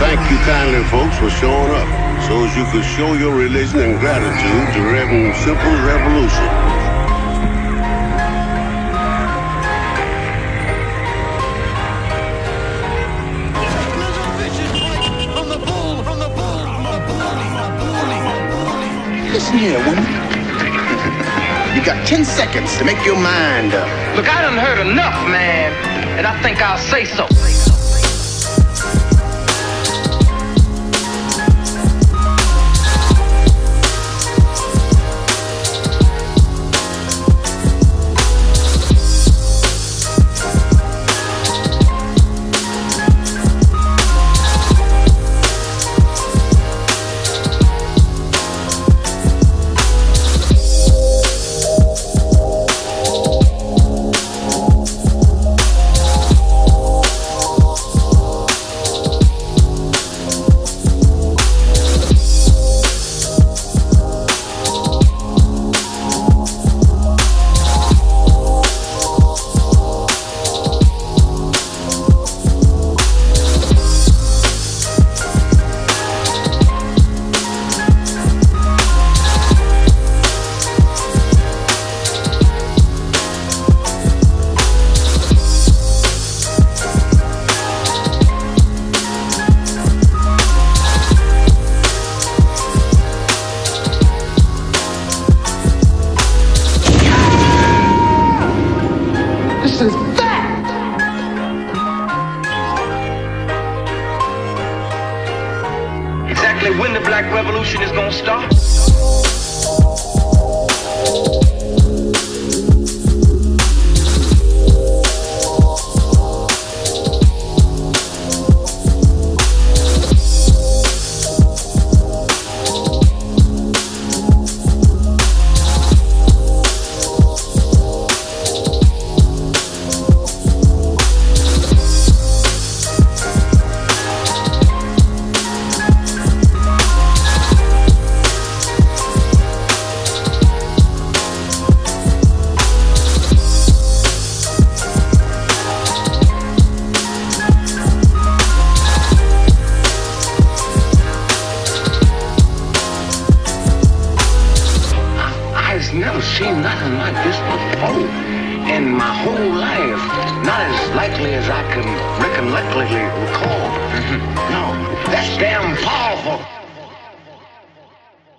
thank you kindly, folks, for showing up so as you could show your religion and gratitude to Reverend Simple Revolution. Listen here, woman. You got 10 seconds to make your mind up. Look, I done heard enough, man, and I think I'll say so. Is. Exactly when the Black Revolution is gonna start? Seen nothing like this before in my whole life. Not as likely as I can recollectly recall. Mm-hmm. No, damn powerful.